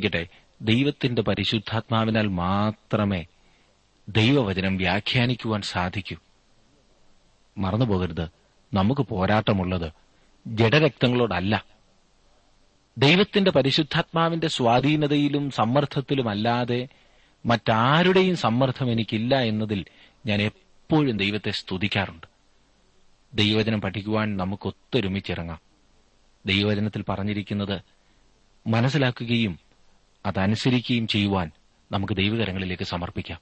ഇരിക്കട്ടെ. ദൈവത്തിന്റെ പരിശുദ്ധാത്മാവിനാൽ മാത്രമേ ദൈവവചനം വ്യാഖ്യാനിക്കുവാൻ സാധിക്കൂ. മറന്നുപോകരുത്. നമുക്ക് പോരാട്ടമുള്ളത് ജഡരക്തങ്ങളോടല്ല. ദൈവത്തിന്റെ പരിശുദ്ധാത്മാവിന്റെ സ്വാധീനതയിലും സമ്മർദ്ദത്തിലുമല്ലാതെ മറ്റാരുടെയും സമ്മർദ്ദം എനിക്കില്ല എന്നതിൽ ഞാൻ എപ്പോഴും ദൈവത്തെ സ്തുതിക്കാറുണ്ട്. ദൈവവചനം പഠിക്കുവാൻ നമുക്ക് ഒത്തൊരുമിച്ചിറങ്ങാം ദൈവവചനത്തിൽ പറഞ്ഞിരിക്കുന്നത് മനസ്സിലാക്കുകയും അതനുസരിക്കുകയും ചെയ്യുവാൻ നമുക്ക് ദൈവകരങ്ങളിലേക്ക് സമർപ്പിക്കാം.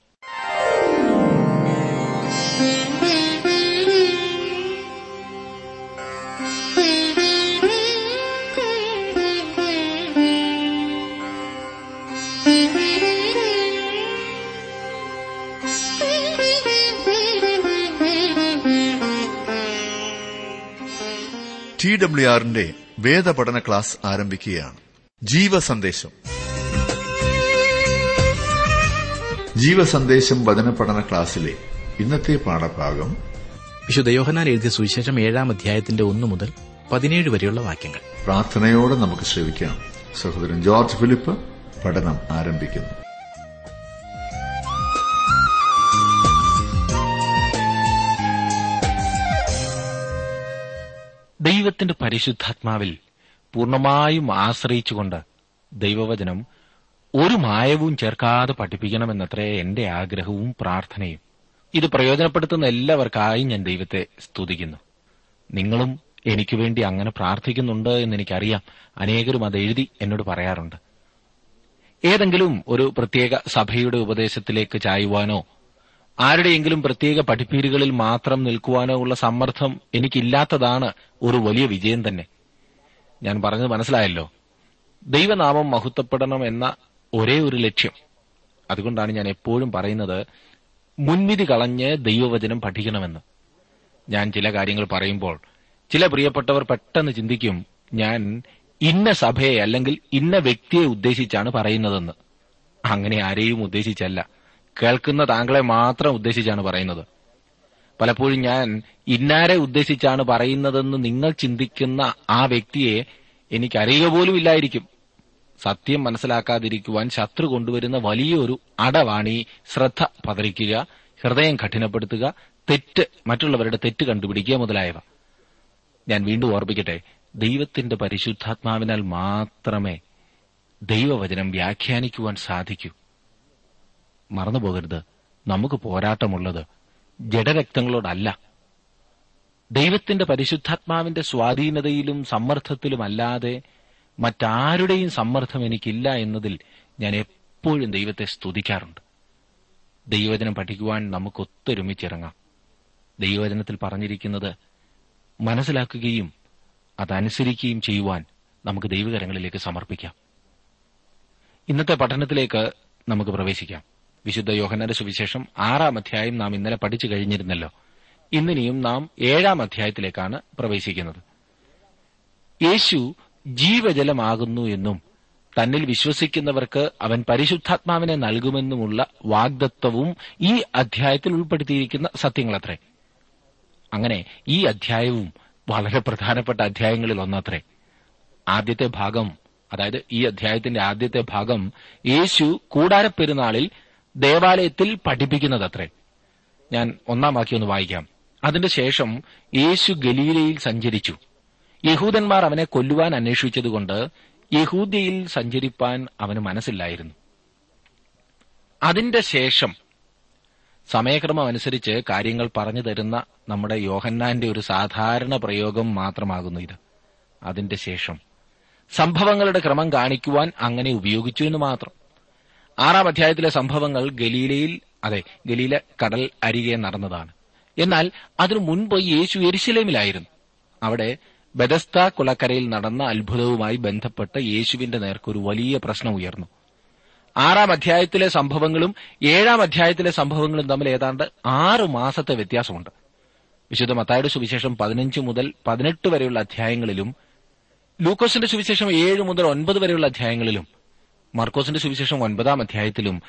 ടി ഡബ്ല്യു ആറിന്റെ വേദപഠന ക്ലാസ് ആരംഭിക്കുകയാണ്. ജീവസന്ദേശം. ജീവസന്ദേശം വചന പഠന ക്ലാസ്സിലെ ഇന്നത്തെ പാഠഭാഗം വിശുദ്ധ യോഹനാൻ എഴുതിയ സുവിശേഷം ഏഴാം അധ്യായത്തിന്റെ ഒന്നു മുതൽ പതിനേഴ് വരെയുള്ള വാക്യങ്ങൾ. പ്രാർത്ഥനയോടെ നമുക്ക് ശ്രമിക്കാം സഹോദരൻ ജോർജ് ഫിലിപ്പ് പഠനം ആരംഭിക്കുന്നു. ദൈവത്തിന്റെ പരിശുദ്ധാത്മാവിൽ പൂർണമായും ആശ്രയിച്ചുകൊണ്ട് ദൈവവചനം ഒരു മായവും ചേർക്കാതെ പഠിപ്പിക്കണമെന്നത്രേ എന്റെ ആഗ്രഹവും പ്രാർത്ഥനയും. ഇത് പ്രയോജനപ്പെടുത്തുന്ന എല്ലാവർക്കായി ഞാൻ ദൈവത്തെ സ്തുതിക്കുന്നു. നിങ്ങളും എനിക്ക് വേണ്ടി അങ്ങനെ പ്രാർത്ഥിക്കുന്നുണ്ട് എന്ന് എനിക്കറിയാം അനേകരും അത് എഴുതി എന്നോട് പറയാറുണ്ട്. ഏതെങ്കിലും ഒരു പ്രത്യേക സഭയുടെ ഉപദേശത്തിലേക്ക് ചായുവാനോ ആരുടെയെങ്കിലും പ്രത്യേക പഠിപ്പീരുകളിൽ മാത്രം നിൽക്കുവാനോ ഉള്ള സമ്മർദ്ദം എനിക്കില്ലാത്തതാണ് ഒരു വലിയ വിജയം തന്നെ. ഞാൻ പറഞ്ഞത് മനസ്സിലായല്ലോ. ദൈവനാമം മഹത്വപ്പെടണം എന്ന ഒരേ ഒരു ലക്ഷ്യം. അതുകൊണ്ടാണ് ഞാൻ എപ്പോഴും പറയുന്നത് മുൻവിധി കളഞ്ഞ് ദൈവവചനം പഠിക്കണമെന്ന്. ഞാൻ ചില കാര്യങ്ങൾ പറയുമ്പോൾ ചില പ്രിയപ്പെട്ടവർ പെട്ടെന്ന് ചിന്തിക്കും ഞാൻ ഇന്ന സഭയെ അല്ലെങ്കിൽ ഇന്ന വ്യക്തിയെ ഉദ്ദേശിച്ചാണ് പറയുന്നതെന്ന്. അങ്ങനെ ആരെയും ഉദ്ദേശിച്ചല്ല. കേൾക്കുന്ന താങ്കളെ മാത്രം ഉദ്ദേശിച്ചാണ് പറയുന്നത്. പലപ്പോഴും ഞാൻ ഇന്നാരെ ഉദ്ദേശിച്ചാണ് പറയുന്നതെന്ന് നിങ്ങൾ ചിന്തിക്കുന്ന ആ വ്യക്തിയെ എനിക്കറിയുക പോലും ഇല്ലായിരിക്കും. സത്യം മനസ്സിലാക്കാതിരിക്കുവാൻ ശത്രു കൊണ്ടുവരുന്ന വലിയൊരു അടവാണി ശ്രദ്ധ പതറിക്കുക ഹൃദയം കഠിനപ്പെടുത്തുക തെറ്റ് മറ്റുള്ളവരുടെ തെറ്റ് കണ്ടുപിടിക്കുക മുതലായവ. ഞാൻ വീണ്ടും ഓർപ്പിക്കട്ടെ ദൈവത്തിന്റെ പരിശുദ്ധാത്മാവിനാൽ മാത്രമേ ദൈവവചനം വ്യാഖ്യാനിക്കുവാൻ സാധിക്കൂ. മറന്നുപോകരുത് നമുക്ക് പോരാട്ടമുള്ളത് ജഡരക്തങ്ങളോടല്ല. ദൈവത്തിന്റെ പരിശുദ്ധാത്മാവിന്റെ സ്വാധീനതയിലും സമ്മർദ്ദത്തിലുമല്ലാതെ മറ്റാരുടെയും സമ്മർദ്ദം എനിക്കില്ല എന്നതിൽ ഞാൻ എപ്പോഴും ദൈവത്തെ സ്തുതിക്കാറുണ്ട്. ദൈവവചനം പഠിക്കുവാൻ നമുക്ക് ഒത്തൊരുമിച്ചിറങ്ങാം ദൈവവചനത്തിൽ പറഞ്ഞിരിക്കുന്നത് മനസ്സിലാക്കുകയും അതനുസരിക്കുകയും ചെയ്യുവാൻ നമുക്ക് ദൈവകരങ്ങളിലേക്ക് സമർപ്പിക്കാം. ഇന്നത്തെ പഠനത്തിലേക്ക് നമുക്ക് പ്രവേശിക്കാം. വിശുദ്ധ യോഹന്നാന്റെ സുവിശേഷം ആറാം അധ്യായം നാം ഇന്നലെ പഠിച്ചു കഴിഞ്ഞിരുന്നല്ലോ. ഇന്നിനിയും നാം ഏഴാം അധ്യായത്തിലേക്കാണ് പ്രവേശിക്കുന്നത്. യേശു ജീവജലമാകുന്നു എന്നും തന്നിൽ വിശ്വസിക്കുന്നവർക്ക് അവൻ പരിശുദ്ധാത്മാവിനെ നൽകുമെന്നുമുള്ള വാഗ്ദത്വവും ഈ അധ്യായത്തിൽ ഉൾപ്പെടുത്തിയിരിക്കുന്ന സത്യങ്ങളത്രേ. അങ്ങനെ ഈ അധ്യായവും വളരെ പ്രധാനപ്പെട്ട അധ്യായങ്ങളിൽ ഒന്നത്രേ. ആദ്യത്തെ ഭാഗം അതായത് ഈ അധ്യായത്തിന്റെ ആദ്യത്തെ ഭാഗം യേശു കൂടാരപ്പെരുന്നാളിൽ ദേവാലയത്തിൽ പഠിപ്പിക്കുന്നതത്രേ. ഞാൻ ഒന്നാം വാക്യം ഒന്ന് വായിക്കാം. അതിന്റെ ശേഷം യേശു ഗലീലയിൽ സഞ്ചരിച്ചു. യഹൂദന്മാർ അവനെ കൊല്ലുവാൻ അന്വേഷിച്ചതുകൊണ്ട് യഹൂദ്യയിൽ സഞ്ചരിപ്പാൻ അവന് മനസ്സില്ലായിരുന്നു. അതിന്റെ ശേഷം സമയക്രമം അനുസരിച്ച് കാര്യങ്ങൾ പറഞ്ഞു തരുന്ന നമ്മുടെ യോഹന്നാന്റെ ഒരു സാധാരണ പ്രയോഗം മാത്രമാകുന്നു ഇത്. അതിന്റെ ശേഷം സംഭവങ്ങളുടെ ക്രമം കാണിക്കുവാൻ അങ്ങനെ ഉപയോഗിച്ചു എന്ന് മാത്രം. ആറാം അധ്യായത്തിലെ സംഭവങ്ങൾ ഗലീലയിൽ അതെ ഗലീല കടൽ അരികെ നടന്നതാണ്. എന്നാൽ അതിനു മുൻപ് യേശു എരിശിലേമിലായിരുന്നു അവിടെ ബദസ്ത കുളക്കരയിൽ നടന്ന അത്ഭുതവുമായി ബന്ധപ്പെട്ട് യേശുവിന്റെ നേർക്കൊരു വലിയ പ്രശ്നം ഉയർന്നു. ആറാം അധ്യായത്തിലെ സംഭവങ്ങളും ഏഴാം അധ്യായത്തിലെ സംഭവങ്ങളും തമ്മിൽ ഏതാണ്ട് ആറ് മാസത്തെ വ്യത്യാസമുണ്ട്. വിശുദ്ധ മത്തായുടെ സുവിശേഷം പതിനഞ്ച് മുതൽ പതിനെട്ട് വരെയുള്ള അധ്യായങ്ങളിലും ലൂക്കോസിന്റെ സുവിശേഷം ഏഴ് മുതൽ ഒൻപത് വരെയുള്ള അധ്യായങ്ങളിലും മർക്കോസിന്റെ സുവിശേഷം ഒൻപതാം അധ്യായത്തിലും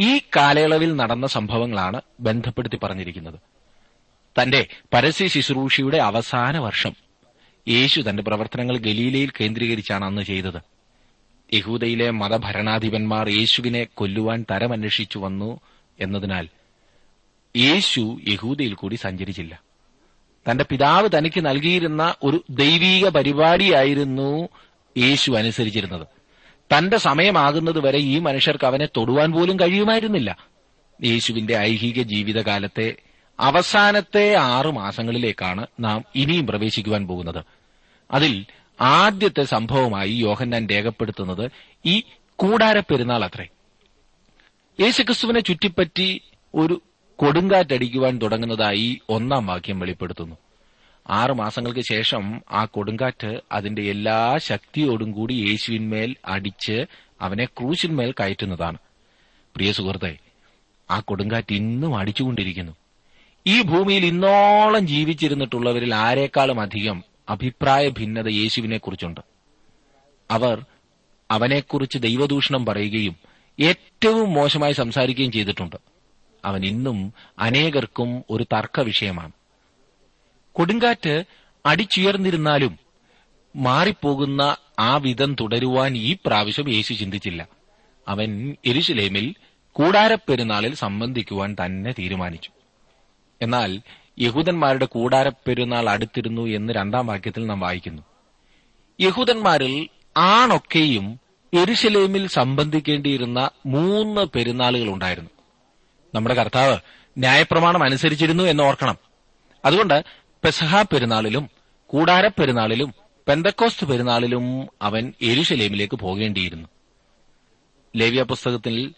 ഈ കാലയളവിൽ നടന്ന സംഭവങ്ങളാണ് ബന്ധപ്പെടുത്തി പറഞ്ഞിരിക്കുന്നത്. തന്റെ പരസ്യ ശുശ്രൂഷയുടെ അവസാന വർഷം യേശു തന്റെ പ്രവർത്തനങ്ങൾ ഗലീലയിൽ കേന്ദ്രീകരിച്ചാണ് അന്ന് ചെയ്തത്. യഹൂദയിലെ മതഭരണാധിപന്മാർ യേശുവിനെ കൊല്ലുവാൻ തരമന്വേഷിച്ചു വന്നു എന്നതിനാൽ യേശു യഹൂദയിൽ കൂടി സഞ്ചരിച്ചില്ല. തന്റെ പിതാവ് തനിക്ക് നൽകിയിരുന്ന ഒരു ദൈവീക പരിപാടിയായിരുന്നു യേശു അനുസരിച്ചിരുന്നത്. തന്റെ സമയമാകുന്നതുവരെ ഈ മനുഷ്യർക്ക് അവനെ തൊടുവാൻ പോലും കഴിയുമായിരുന്നില്ല. യേശുവിന്റെ ഐഹിക ജീവിതകാലത്തെ അവസാനത്തെ ആറു മാസങ്ങളിലേക്കാണ് നാം ഇനിയും പ്രവേശിക്കുവാൻ പോകുന്നത്. അതിൽ ആദ്യത്തെ സംഭവമായി യോഹന്നാൻ രേഖപ്പെടുത്തുന്നത് ഈ കൂടാര പെരുന്നാൾ അത്രേ. യേശുക്രിസ്തുവിനെ ചുറ്റിപ്പറ്റി ഒരു കൊടുങ്കാറ്റടിക്കുവാൻ തുടങ്ങുന്നതായി ഒന്നാം വാക്യം വെളിപ്പെടുത്തുന്നു. ആറു മാസങ്ങൾക്ക് ശേഷം ആ കൊടുങ്കാറ്റ് അതിന്റെ എല്ലാ ശക്തിയോടും കൂടി യേശുവിന്മേൽ അടിച്ച് അവനെ ക്രൂശിന്മേൽ കയറ്റുന്നതാണ്. പ്രിയ സുഹൃത്തെ ആ കൊടുങ്കാറ്റ് ഇന്നും അടിച്ചുകൊണ്ടിരിക്കുന്നു. ഈ ഭൂമിയിൽ ഇന്നോളം ജീവിച്ചിരുന്നിട്ടുള്ളവരിൽ ആരെക്കാളും അധികം അഭിപ്രായ ഭിന്നത യേശുവിനെക്കുറിച്ചുണ്ട്. അവർ അവനെക്കുറിച്ച് ദൈവദൂഷണം പറയുകയും ഏറ്റവും മോശമായി സംസാരിക്കുകയും ചെയ്തിട്ടുണ്ട്. അവൻ ഇന്നും അനേകർക്കും ഒരു തർക്ക വിഷയമാണ് കൊടുങ്കാറ്റ് അടിച്ചുയർന്നിരുന്നാലും മാറിപ്പോകുന്ന ആ വിധം തുടരുവാൻ ഈ പ്രാവശ്യം യേശു ചിന്തിച്ചില്ല. അവൻ എരുശിലേമിൽ കൂടാരപ്പെരുന്നാളിൽ സംബന്ധിക്കുവാൻ തന്നെ തീരുമാനിച്ചു. എന്നാൽ യഹൂദന്മാരുടെ കൂടാരപ്പെരുന്നാൾ അടുത്തിരുന്നു എന്ന് രണ്ടാം വാക്യത്തിൽ നാം വായിക്കുന്നു. യഹൂദന്മാരിൽ ആണൊക്കെയും എരുശലേമിൽ സംബന്ധിക്കേണ്ടിയിരുന്ന മൂന്ന് പെരുന്നാളുകൾ ഉണ്ടായിരുന്നു. നമ്മുടെ കർത്താവ് ന്യായപ്രമാണം അനുസരിച്ചിരുന്നു എന്ന് ഓർക്കണം. അതുകൊണ്ട് പെസഹ പെരുന്നാളിലും കൂടാര പെരുന്നാളിലും പെന്തക്കോസ്റ്റ് പെരുന്നാളിലും അവൻ എരുശലേമിലേക്ക് പോകേണ്ടിയിരുന്നു. ലേവ്യ പുസ്തകത്തിൽ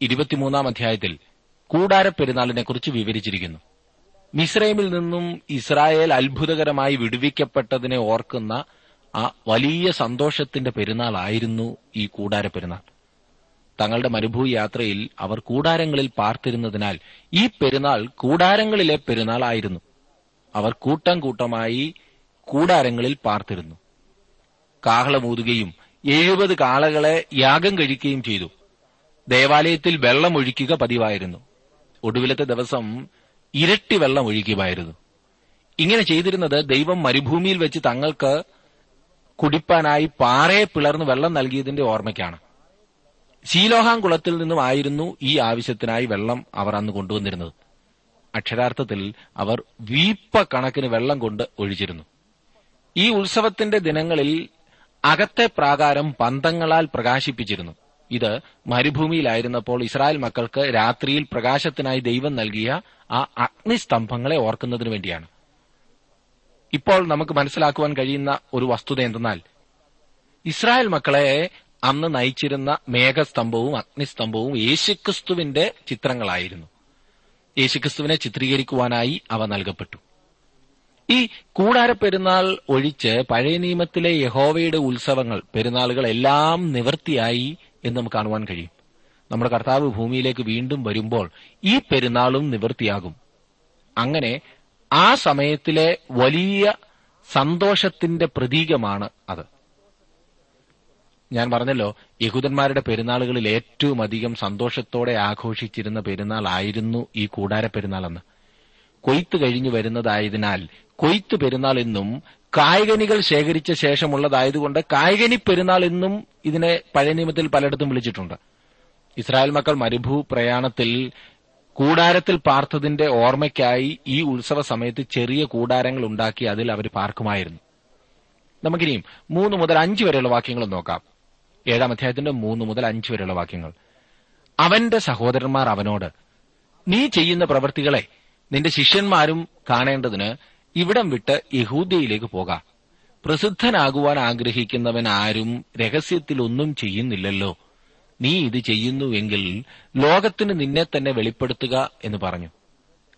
ഇരുപത്തിമൂന്നാം അധ്യായത്തിൽ കൂടാര പെരുന്നാളിനെക്കുറിച്ച് വിവരിച്ചിരിക്കുന്നു. മിസ്രൈമിൽ നിന്നും ഇസ്രായേൽ അത്ഭുതകരമായി വിടുവിക്കപ്പെട്ടതിനെ ഓർക്കുന്ന ആ വലിയ സന്തോഷത്തിന്റെ പെരുന്നാളായിരുന്നു ഈ കൂടാര പെരുന്നാൾ. തങ്ങളുടെ മരുഭൂ യാത്രയിൽ അവർ കൂടാരങ്ങളിൽ പാർത്തിരുന്നതിനാൽ ഈ പെരുന്നാൾ കൂടാരങ്ങളിലെ പെരുന്നാളായിരുന്നു. അവർ കൂട്ടം കൂട്ടമായി കൂടാരങ്ങളിൽ പാർത്തിരുന്നു. കാഹളമൂതുകയും എഴുപത് കാളകളെ യാഗം കഴിക്കുകയും ചെയ്തു. ദേവാലയത്തിൽ വെള്ളമൊഴിക്കുക പതിവായിരുന്നു. ഒടുവിലത്തെ ദിവസം ഇരട്ടി വെള്ളം ഒഴിക്കുമായിരുന്നു ഇങ്ങനെ ചെയ്തിരുന്നത് ദൈവം മരുഭൂമിയിൽ വെച്ച് തങ്ങൾക്ക് കുടിപ്പാനായി പാറയെ പിളർന്ന് വെള്ളം നൽകിയതിന്റെ ഓർമ്മയ്ക്കാണ്. ശീലോഹാം കുളത്തിൽ നിന്നുമായിരുന്നു ഈ ആവശ്യത്തിനായി വെള്ളം അവർ അന്ന് കൊണ്ടുവന്നിരുന്നത്. അക്ഷരാർത്ഥത്തിൽ അവർ വീപ്പ കണക്കിന് വെള്ളം കൊണ്ട് ഒഴിച്ചിരുന്നു. ഈ ഉത്സവത്തിന്റെ ദിനങ്ങളിൽ അകത്തെ പ്രാകാരം പന്തങ്ങളാൽ പ്രകാശിപ്പിച്ചിരുന്നു. ഇത് മരുഭൂമിയിലായിരുന്നപ്പോൾ ഇസ്രായേൽ മക്കൾക്ക് രാത്രിയിൽ പ്രകാശത്തിനായി ദൈവം നൽകിയ ആ അഗ്നിസ്തംഭങ്ങളെ ഓർക്കുന്നതിനു വേണ്ടിയാണ്. ഇപ്പോൾ നമുക്ക് മനസ്സിലാക്കുവാൻ കഴിയുന്ന ഒരു വസ്തുത എന്തെന്നാൽ ഇസ്രായേൽ മക്കളെ അന്ന് നയിച്ചിരുന്ന മേഘസ്തംഭവും അഗ്നിസ്തംഭവും യേശുക്രിസ്തുവിന്റെ ചിത്രങ്ങളായിരുന്നു. യേശുക്രിസ്തുവിനെ ചിത്രീകരിക്കുവാനായി അവ നൽകപ്പെട്ടു. ഈ കൂടാര പെരുന്നാൾ ഒഴിച്ച് പഴയ നിയമത്തിലെ യഹോവയുടെ ഉത്സവങ്ങൾ പെരുന്നാളുകൾ എല്ലാം നിവൃത്തിയായി എന്ന് നമുക്ക് കാണുവാൻ കഴിയും. നമ്മുടെ കർത്താവ് ഭൂമിയിലേക്ക് വീണ്ടും വരുമ്പോൾ ഈ പെരുന്നാളും നിവൃത്തിയാകും. അങ്ങനെ ആ സമയത്തിലെ വലിയ സന്തോഷത്തിന്റെ പ്രതീകമാണ് അത്. ഞാൻ പറഞ്ഞല്ലോ യഹൂദന്മാരുടെ പെരുന്നാളുകളിൽ ഏറ്റവും അധികം സന്തോഷത്തോടെ ആഘോഷിച്ചിരുന്ന പെരുന്നാൾ ആയിരുന്നു ഈ കൂടാര പെരുന്നാൾ എന്ന് കൊയ്ത്ത് കഴിഞ്ഞു വരുന്നതായതിനാൽ കൊയ്ത്ത് പെരുന്നാൾ എന്നും കായ്കനികൾ ശേഖരിച്ച ശേഷമുള്ളതായതുകൊണ്ട് കായകനി പെരുന്നാൾ എന്നും ഇതിനെ പഴയ നിയമത്തിൽ പലയിടത്തും വിളിച്ചിട്ടുണ്ട്. ഇസ്രായേൽ മക്കൾ മരുഭൂ പ്രയാണത്തിൽ കൂടാരത്തിൽ പാർത്തതിന്റെ ഓർമ്മയ്ക്കായി ഈ ഉത്സവ സമയത്ത് ചെറിയ കൂടാരങ്ങൾ ഉണ്ടാക്കി അതിൽ അവർ പാർക്കുമായിരുന്നു. നമുക്കിനിയും മൂന്ന് മുതൽ അഞ്ച് വരെയുള്ള വാക്യങ്ങൾ നോക്കാം. ഏഴാം അധ്യായത്തിന്റെ മൂന്ന് മുതൽ അഞ്ച് വരെയുള്ള വാക്യങ്ങൾ. അവന്റെ സഹോദരന്മാർ അവനോട് നീ ചെയ്യുന്ന പ്രവൃത്തികളെ നിന്റെ ശിഷ്യന്മാരും കാണേണ്ടതിന് ഇവിടം വിട്ട് യഹൂദയിലേക്ക് പോകാം. പ്രസിദ്ധനാകുവാൻ ആഗ്രഹിക്കുന്നവൻ ആരും രഹസ്യത്തിൽ ഒന്നും ചെയ്യുന്നില്ലല്ലോ. നീ ഇത് ചെയ്യുന്നുവെങ്കിൽ ലോകത്തിന് നിന്നെ തന്നെ വെളിപ്പെടുത്തുക എന്ന് പറഞ്ഞു.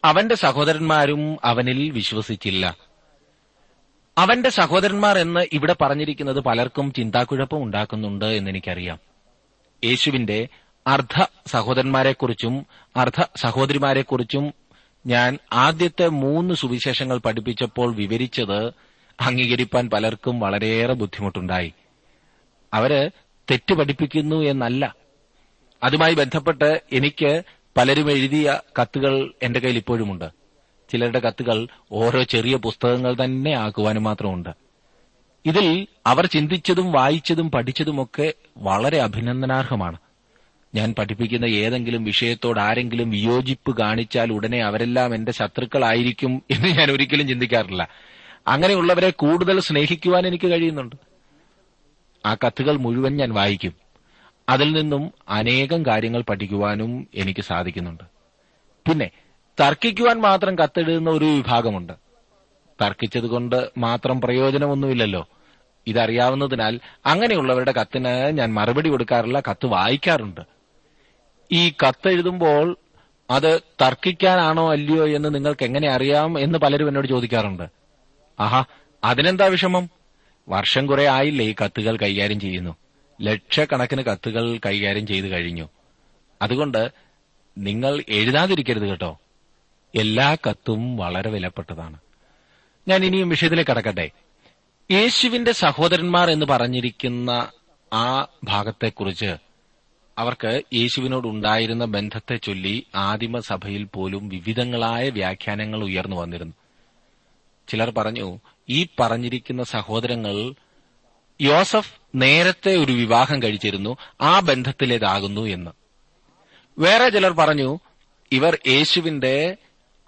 അവന്റെ സഹോദരന്മാരും അവനിൽ വിശ്വസിച്ചില്ല. അവന്റെ സഹോദരന്മാർ എന്ന് ഇവിടെ പറഞ്ഞിരിക്കുന്നത് പലർക്കും ചിന്താക്കുഴപ്പം ഉണ്ടാക്കുന്നുണ്ട് എന്ന് എനിക്കറിയാം യേശുവിന്റെ അർദ്ധ സഹോദരന്മാരെക്കുറിച്ചും അർദ്ധ സഹോദരിമാരെക്കുറിച്ചും ഞാൻ ആദ്യത്തെ മൂന്ന് സുവിശേഷങ്ങൾ പഠിപ്പിച്ചപ്പോൾ വിവരിച്ചത് അംഗീകരിപ്പാൻ പലർക്കും വളരെയേറെ ബുദ്ധിമുട്ടുണ്ടായി. അവർ തെറ്റ് പഠിപ്പിക്കുന്നു എന്നല്ല. അതുമായി ബന്ധപ്പെട്ട് എനിക്ക് പലരും എഴുതിയ കത്തുകൾ എന്റെ കയ്യിൽ ഇപ്പോഴുമുണ്ട്. ചിലരുടെ കത്തുകൾ ഓരോ ചെറിയ പുസ്തകങ്ങൾ തന്നെ ആക്കുവാനും മാത്രമുണ്ട്. ഇതിൽ അവർ ചിന്തിച്ചതും വായിച്ചതും പഠിച്ചതുമൊക്കെ വളരെ അഭിനന്ദനാർഹമാണ്. ഞാൻ പഠിപ്പിക്കുന്ന ഏതെങ്കിലും വിഷയത്തോട് ആരെങ്കിലും വിയോജിപ്പ് കാണിച്ചാൽ ഉടനെ അവരെല്ലാം എന്റെ ശത്രുക്കളായിരിക്കും എന്ന് ഞാൻ ഒരിക്കലും ചിന്തിക്കാറില്ല. അങ്ങനെയുള്ളവരെ കൂടുതൽ സ്നേഹിക്കുവാൻ എനിക്ക് കഴിയുന്നുണ്ട്. ആ കത്തുകൾ മുഴുവൻ ഞാൻ വായിക്കും. അതിൽ നിന്നും അനേകം കാര്യങ്ങൾ പഠിക്കുവാനും എനിക്ക് സാധിക്കുന്നുണ്ട്. പിന്നെ തർക്കിക്കുവാൻ മാത്രം കത്തെഴുതുന്ന ഒരു വിഭാഗമുണ്ട്. തർക്കിച്ചതുകൊണ്ട് മാത്രം പ്രയോജനമൊന്നുമില്ലല്ലോ. ഇതറിയാവുന്നതിനാൽ അങ്ങനെയുള്ളവരുടെ കത്തിന് ഞാൻ മറുപടി കൊടുക്കാറില്ല കത്ത് വായിക്കാറുണ്ട്. ഈ കത്തെഴുതുമ്പോൾ അത് തർക്കിക്കാനാണോ അല്ലയോ എന്ന് നിങ്ങൾക്ക് എങ്ങനെ അറിയാം എന്ന് പലരും എന്നോട് ചോദിക്കാറുണ്ട്. ആഹാ അതിനെന്താ വിഷമം? വർഷം കുറെ ആയില്ലേ ഈ കത്തുകൾ കൈകാര്യം ചെയ്യുന്നു. ലക്ഷക്കണക്കിന് കത്തുകൾ കൈകാര്യം ചെയ്തു കഴിഞ്ഞു. അതുകൊണ്ട് നിങ്ങൾ എഴുതാതിരിക്കരുത് കേട്ടോ. എല്ലാ കത്തും വളരെ വിലപ്പെട്ടതാണ്. ഞാൻ ഇനിയും വിഷയത്തിലേക്ക് കടക്കട്ടെ. യേശുവിന്റെ സഹോദരന്മാർ എന്ന് പറഞ്ഞിരിക്കുന്ന ആ ഭാഗത്തെക്കുറിച്ച് അവർക്ക് യേശുവിനോടുണ്ടായിരുന്ന ബന്ധത്തെ ചൊല്ലി ആദിമസഭയിൽ പോലും വിവിധങ്ങളായ വ്യാഖ്യാനങ്ങൾ ഉയർന്നു വന്നിരുന്നു. ചിലർ പറഞ്ഞു ഈ പറഞ്ഞിരിക്കുന്ന സഹോദരങ്ങൾ യോസഫ് നേരത്തെ ഒരു വിവാഹം കഴിച്ചിരുന്നു ആ ബന്ധത്തിലേതാകുന്നു എന്ന്. വേറെ ചിലർ പറഞ്ഞു ഇവർ യേശുവിന്റെ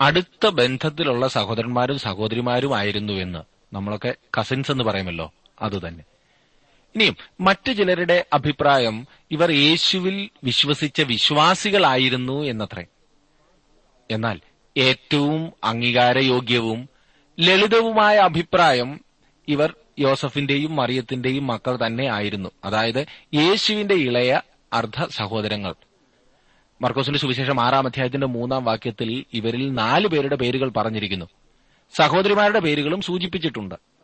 അടുത്ത ബന്ധത്തിലുള്ള സഹോദരന്മാരും സഹോദരിമാരുമായിരുന്നു എന്ന്. നമ്മളൊക്കെ കസിൻസ് എന്ന് പറയുമല്ലോ അതുതന്നെ. ഇനിയും മറ്റു ചിലരുടെ അഭിപ്രായം ഇവർ യേശുവിൽ വിശ്വസിച്ച വിശ്വാസികളായിരുന്നു എന്നത്രേ. എന്നാൽ ഏറ്റവും അംഗീകാരയോഗ്യവും ലളിതവുമായ അഭിപ്രായം ഇവർ യോസഫിന്റെയും മറിയത്തിന്റെയും മക്കൾ തന്നെ ആയിരുന്നു. അതായത് യേശുവിന്റെ ഇളയ അർദ്ധ സഹോദരങ്ങൾ. മർക്കോസിന്റെ സുവിശേഷം ആറാം അധ്യായത്തിന്റെ മൂന്നാം വാക്യത്തിൽ ഇവരിൽ നാലു പേരുടെ പേരുകൾ പറഞ്ഞിരിക്കുന്നു. സഹോദരിമാരുടെ പേരുകളും സൂചിപ്പിച്ചിട്ടുണ്ട്.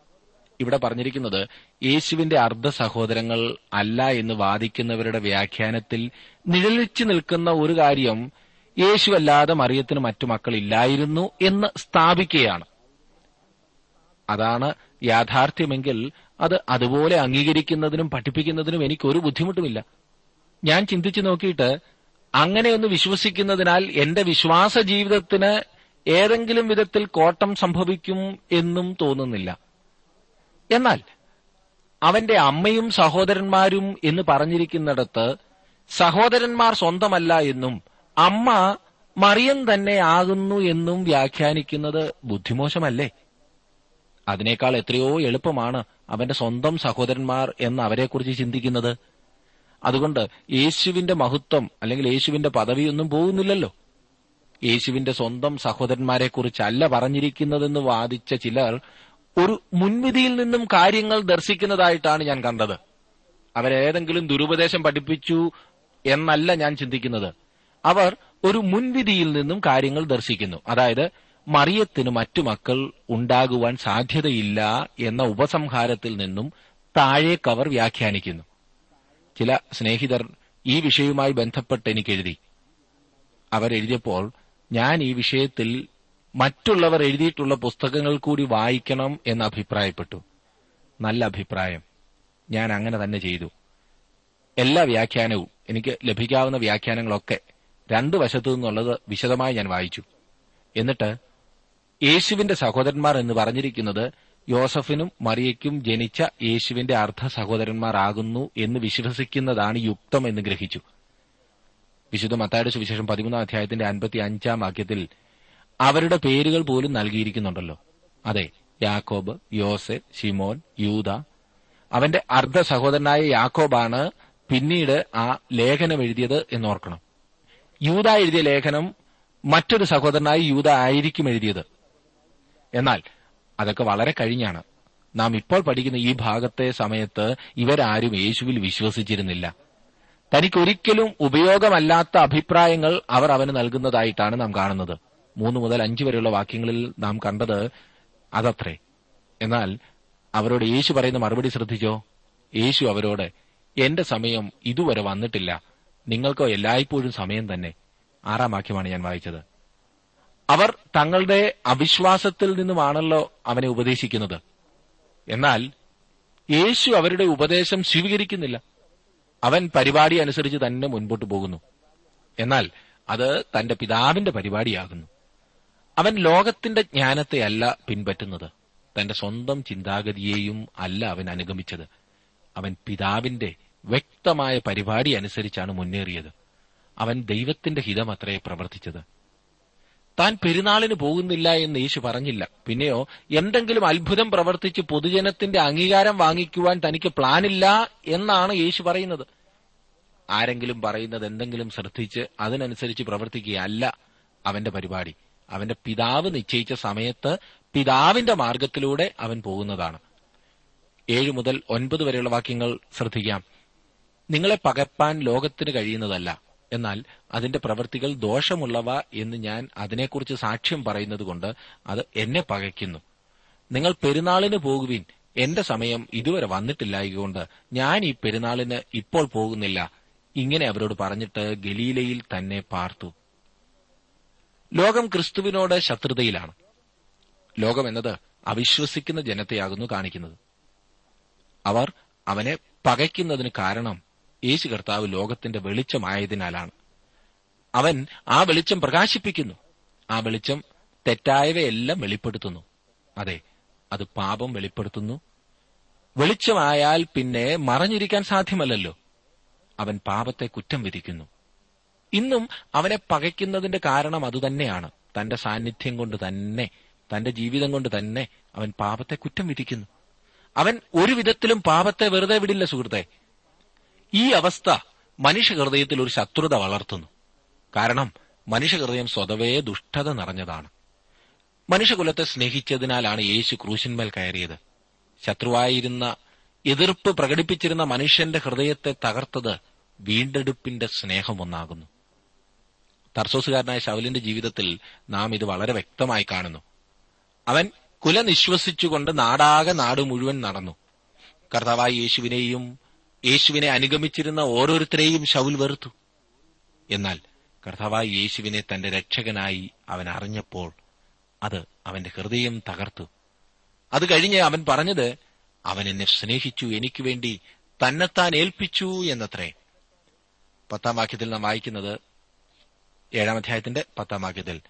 ഇവിടെ പറഞ്ഞിരിക്കുന്നത് യേശുവിന്റെ അർദ്ധ സഹോദരങ്ങൾ അല്ല എന്ന് വാദിക്കുന്നവരുടെ വ്യാഖ്യാനത്തിൽ നിഴലിച്ചു നിൽക്കുന്ന ഒരു കാര്യം യേശു അല്ലാതെ മറിയത്തിന് മറ്റു മക്കളില്ലായിരുന്നു എന്ന് സ്ഥാപിക്കുകയാണ്. അതാണ് യാഥാർത്ഥ്യമെങ്കിൽ അത് അതുപോലെ അംഗീകരിക്കുന്നതിനും പഠിപ്പിക്കുന്നതിനും എനിക്കൊരു ബുദ്ധിമുട്ടുമില്ല. ഞാൻ ചിന്തിച്ചു നോക്കിയിട്ട് അങ്ങനെയൊന്ന് വിശ്വസിക്കുന്നതിനാൽ എന്റെ വിശ്വാസ ജീവിതത്തിന് ഏതെങ്കിലും വിധത്തിൽ കോട്ടം സംഭവിക്കും എന്നും തോന്നുന്നില്ല. എന്നാൽ അവന്റെ അമ്മയും സഹോദരന്മാരും എന്ന് പറഞ്ഞിരിക്കുന്നിടത്ത് സഹോദരന്മാർ സ്വന്തമല്ല എന്നും അമ്മ മറിയം തന്നെ ആകുന്നു എന്നും വ്യാഖ്യാനിക്കുന്നത് ബുദ്ധിമോശമല്ലേ? അതിനേക്കാൾ എത്രയോ എളുപ്പമാണ് അവന്റെ സ്വന്തം സഹോദരന്മാർ എന്ന് അവരെക്കുറിച്ച് ചിന്തിക്കുന്നത്. അതുകൊണ്ട് യേശുവിന്റെ മഹത്വം അല്ലെങ്കിൽ യേശുവിന്റെ പദവിയൊന്നും പോകുന്നില്ലല്ലോ. യേശുവിന്റെ സ്വന്തം സഹോദരന്മാരെക്കുറിച്ചല്ല പറഞ്ഞിരിക്കുന്നതെന്ന് വാദിച്ച ചിലർ ഒരു മുൻവിധിയിൽ നിന്നും കാര്യങ്ങൾ ദർശിക്കുന്നതായിട്ടാണ് ഞാൻ കണ്ടത്. അവരേതെങ്കിലും ദുരുപദേശം പഠിപ്പിച്ചു എന്നല്ല ഞാൻ ചിന്തിക്കുന്നത്. അവർ ഒരു മുൻവിധിയിൽ നിന്നും കാര്യങ്ങൾ ദർശിക്കുന്നു. അതായത് മറിയത്തിന് മറ്റു മക്കൾ ഉണ്ടാകുവാൻ സാധ്യതയില്ല എന്ന ഉപസംഹാരത്തിൽ നിന്നും താഴേക്കവർ വ്യാഖ്യാനിക്കുന്നു. ചില സ്നേഹിതർ ഈ വിഷയവുമായി ബന്ധപ്പെട്ട് എനിക്ക് എഴുതി അവരെഴുതിയപ്പോൾ ഞാൻ ഈ വിഷയത്തിൽ മറ്റുള്ളവർ എഴുതിയിട്ടുള്ള പുസ്തകങ്ങൾ കൂടി വായിക്കണം എന്ന് അഭിപ്രായപ്പെട്ടു. നല്ല അഭിപ്രായം. ഞാൻ അങ്ങനെ തന്നെ ചെയ്തു. എല്ലാ വ്യാഖ്യാനവും എനിക്ക് ലഭിക്കാവുന്ന വ്യാഖ്യാനങ്ങളൊക്കെ രണ്ടു വശത്തു നിന്നുള്ളത് വിശദമായി ഞാൻ വായിച്ചു. എന്നിട്ട് യേശുവിന്റെ സഹോദരന്മാർ എന്ന് പറഞ്ഞിരിക്കുന്നത് യോസഫിനും മറിയയ്ക്കും ജനിച്ച യേശുവിന്റെ അർദ്ധ സഹോദരന്മാരാകുന്നു എന്ന് വിശ്വസിക്കുന്നതാണ് യുക്തം എന്ന് ഗ്രഹിച്ചു. വിശുദ്ധ മത്തായുടെ സുവിശേഷം പതിമൂന്നാം അധ്യായത്തിന്റെ അൻപത്തി അഞ്ചാം വാക്യത്തിൽ അവരുടെ പേരുകൾ പോലും നൽകിയിരിക്കുന്നുണ്ടല്ലോ. അതെ യാക്കോബ് യോസെ ഷിമോൻ യൂത അവന്റെ അർദ്ധ സഹോദരനായ യാക്കോബാണ് പിന്നീട് ആ ലേഖനം എഴുതിയത് എന്നോർക്കണം. യൂത എഴുതിയ ലേഖനം മറ്റൊരു സഹോദരനായി യൂത ആയിരിക്കും എഴുതിയത്. എന്നാൽ അതൊക്കെ വളരെ കഴിഞ്ഞാണ്. നാം ഇപ്പോൾ പഠിക്കുന്ന ഈ ഭാഗത്തെ സമയത്ത് ഇവരാരും യേശുവിൽ വിശ്വസിച്ചിരുന്നില്ല. തനിക്കൊരിക്കലും ഉപയോഗമല്ലാത്ത അഭിപ്രായങ്ങൾ അവർ അവന് നൽകുന്നതായിട്ടാണ് നാം കാണുന്നത്. മൂന്ന് മുതൽ അഞ്ച് വരെയുള്ള വാക്യങ്ങളിൽ നാം കണ്ടത് അതത്രേ. എന്നാൽ അവരോട് യേശു പറയുന്ന മറുപടി ശ്രദ്ധിച്ചോ? യേശു അവരോട് എന്റെ സമയം ഇതുവരെ വന്നിട്ടില്ല. നിങ്ങൾക്കോ എല്ലായ്പ്പോഴും സമയം തന്നെ. ആറാം വാക്യമാണ് ഞാൻ വായിച്ചത്. അവർ തങ്ങളുടെ അവിശ്വാസത്തിൽ നിന്നുമാണല്ലോ അവനെ ഉപദേശിക്കുന്നത്. എന്നാൽ യേശു അവരുടെ ഉപദേശം സ്വീകരിക്കുന്നില്ല. അവൻ പരിപാടി അനുസരിച്ച് തന്നെ മുൻപോട്ട് പോകുന്നു. എന്നാൽ അത് തന്റെ പിതാവിന്റെ പരിപാടിയാകുന്നു. അവൻ ലോകത്തിന്റെ ജ്ഞാനത്തെയല്ല പിൻപറ്റുന്നത്. തന്റെ സ്വന്തം ചിന്താഗതിയെയും അല്ല അവൻ അനുഗമിച്ചത്. അവൻ പിതാവിന്റെ വ്യക്തമായ പരിപാടി അനുസരിച്ചാണ് മുന്നേറിയത്. അവൻ ദൈവത്തിന്റെ ഹിതമത്രേ പ്രവർത്തിച്ചത്. താൻ പെരുന്നാളിന് പോകുന്നില്ല എന്ന് യേശു പറഞ്ഞില്ല. പിന്നെയോ എന്തെങ്കിലും അത്ഭുതം പ്രവർത്തിച്ച് പൊതുജനത്തിന്റെ അംഗീകാരം വാങ്ങിക്കുവാൻ തനിക്ക് പ്ലാനില്ല എന്നാണ് യേശു പറയുന്നത്. ആരെങ്കിലും പറയുന്നത് എന്തെങ്കിലും ശ്രദ്ധിച്ച് അതിനനുസരിച്ച് പ്രവർത്തിക്കുകയല്ല അവന്റെ പരിപാടി. അവന്റെ പിതാവ് നിശ്ചയിച്ച സമയത്ത് പിതാവിന്റെ മാർഗത്തിലൂടെ അവൻ പോകുന്നതാണ്. ഏഴ് മുതൽ ഒൻപത് വരെയുള്ള വാക്യങ്ങൾ ശ്രദ്ധിക്കാം. നിങ്ങളെ പകപ്പാൻ ലോകത്തിന് കഴിയുന്നതല്ല. എന്നാൽ അതിന്റെ പ്രവൃത്തികൾ ദോഷമുള്ളവ എന്ന് ഞാൻ അതിനെക്കുറിച്ച് സാക്ഷ്യം പറയുന്നത് കൊണ്ട് അത് എന്നെ പകയ്ക്കുന്നു. നിങ്ങൾ പെരുന്നാളിന് പോകുവിൻ. എന്റെ സമയം ഇതുവരെ വന്നിട്ടില്ലായതുകൊണ്ട് ഞാൻ ഈ പെരുന്നാളിന് ഇപ്പോൾ പോകുന്നില്ല. ഇങ്ങനെ അവരോട് പറഞ്ഞിട്ട് ഗലീലയിൽ തന്നെ പാർത്തു. ലോകം ക്രിസ്തുവിനോട് ശത്രുതയിലാണ്. ലോകം എന്നത് അവിശ്വസിക്കുന്ന ജനത്തെയാകുന്നു കാണിക്കുന്നത്. അവർ അവനെ പകയ്ക്കുന്നതിന് കാരണം യേശു കർത്താവ് ലോകത്തിന്റെ വെളിച്ചമായതിനാലാണ്. അവൻ ആ വെളിച്ചം പ്രകാശിപ്പിക്കുന്നു. ആ വെളിച്ചം തെറ്റായവയെല്ലാം വെളിപ്പെടുത്തുന്നു. അതെ അത് പാപം വെളിപ്പെടുത്തുന്നു. വെളിച്ചമായാൽ പിന്നെ മറഞ്ഞിരിക്കാൻ സാധ്യമല്ലല്ലോ. അവൻ പാപത്തെ കുറ്റം വിധിക്കുന്നു. ഇന്നും അവനെ പകയ്ക്കുന്നതിന്റെ കാരണം അതുതന്നെയാണ് തന്റെ സാന്നിധ്യം കൊണ്ട് തന്നെ തന്റെ ജീവിതം കൊണ്ട് തന്നെ അവൻ പാപത്തെ കുറ്റം വിധിക്കുന്നു. അവൻ ഒരു വിധത്തിലും പാപത്തെ വെറുതെ വിടില്ല സുഹൃത്തെ. ഈ അവസ്ഥ മനുഷ്യഹൃദയത്തിൽ ഒരു ശത്രുത വളർത്തുന്നു. കാരണം മനുഷ്യഹൃദയം സ്വതവേ ദുഷ്ടത നിറഞ്ഞതാണ്. മനുഷ്യകുലത്തെ സ്നേഹിച്ചതിനാലാണ് യേശു ക്രൂശന്മേൽ കയറിയത്. ശത്രുവായിരുന്ന എതിർപ്പ് പ്രകടിപ്പിച്ചിരുന്ന മനുഷ്യന്റെ ഹൃദയത്തെ തകർത്തത് വീണ്ടെടുപ്പിന്റെ സ്നേഹമൊന്നാകുന്നു. തർസോസുകാരനായ ശൗലിന്റെ ജീവിതത്തിൽ നാം ഇത് വളരെ വ്യക്തമായി കാണുന്നു. അവൻ കുല നിശ്വസിച്ചുകൊണ്ട് നാടാകെ നാട് മുഴുവൻ നടന്നു. കർത്താവായി യേശുവിനെയും യേശുവിനെ അനുഗമിച്ചിരുന്ന ഓരോരുത്തരെയും ശൗൽ വെറുത്തു. എന്നാൽ കർത്താവായി യേശുവിനെ തന്റെ രക്ഷകനായി അവൻ അറിഞ്ഞപ്പോൾ അത് അവന്റെ ഹൃദയം തകർത്തു. അത് കഴിഞ്ഞ് അവൻ പറഞ്ഞത് അവൻ എന്നെ സ്നേഹിച്ചു എനിക്ക് വേണ്ടി തന്നെത്താൻ ഏൽപ്പിച്ചു എന്നത്രേ. പത്താം വാക്യത്തിൽ നാം വായിക്കുന്നത് ഏഴാം അധ്യായത്തിന്റെ പത്താം വാക്യത്തിൽ